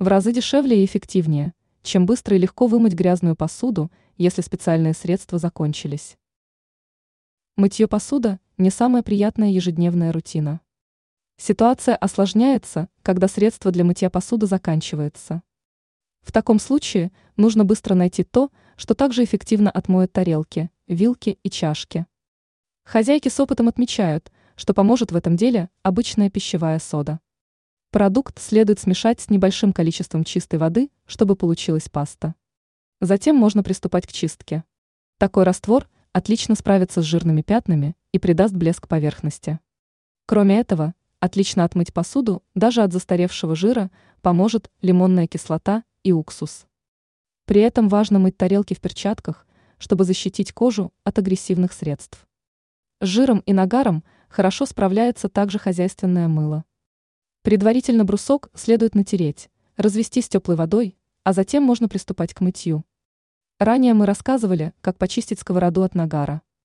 В разы дешевле и эффективнее, чем быстро и легко вымыть грязную посуду, если специальные средства закончились. Мытье посуда – не самая приятная ежедневная рутина. Ситуация осложняется, когда средство для мытья посуды заканчивается. В таком случае нужно быстро найти то, что также эффективно отмоет тарелки, вилки и чашки. Хозяйки с опытом отмечают, что поможет в этом деле обычная пищевая сода. Продукт следует смешать с небольшим количеством чистой воды, чтобы получилась паста. Затем можно приступать к чистке. Такой раствор отлично справится с жирными пятнами и придаст блеск поверхности. Кроме этого, отлично отмыть посуду даже от застаревшего жира поможет лимонная кислота и уксус. При этом важно мыть тарелки в перчатках, чтобы защитить кожу от агрессивных средств. С жиром и нагаром хорошо справляется также хозяйственное мыло. Предварительно брусок следует натереть, развести с теплой водой, а затем можно приступать к мытью. Ранее мы рассказывали, как почистить сковороду от нагара.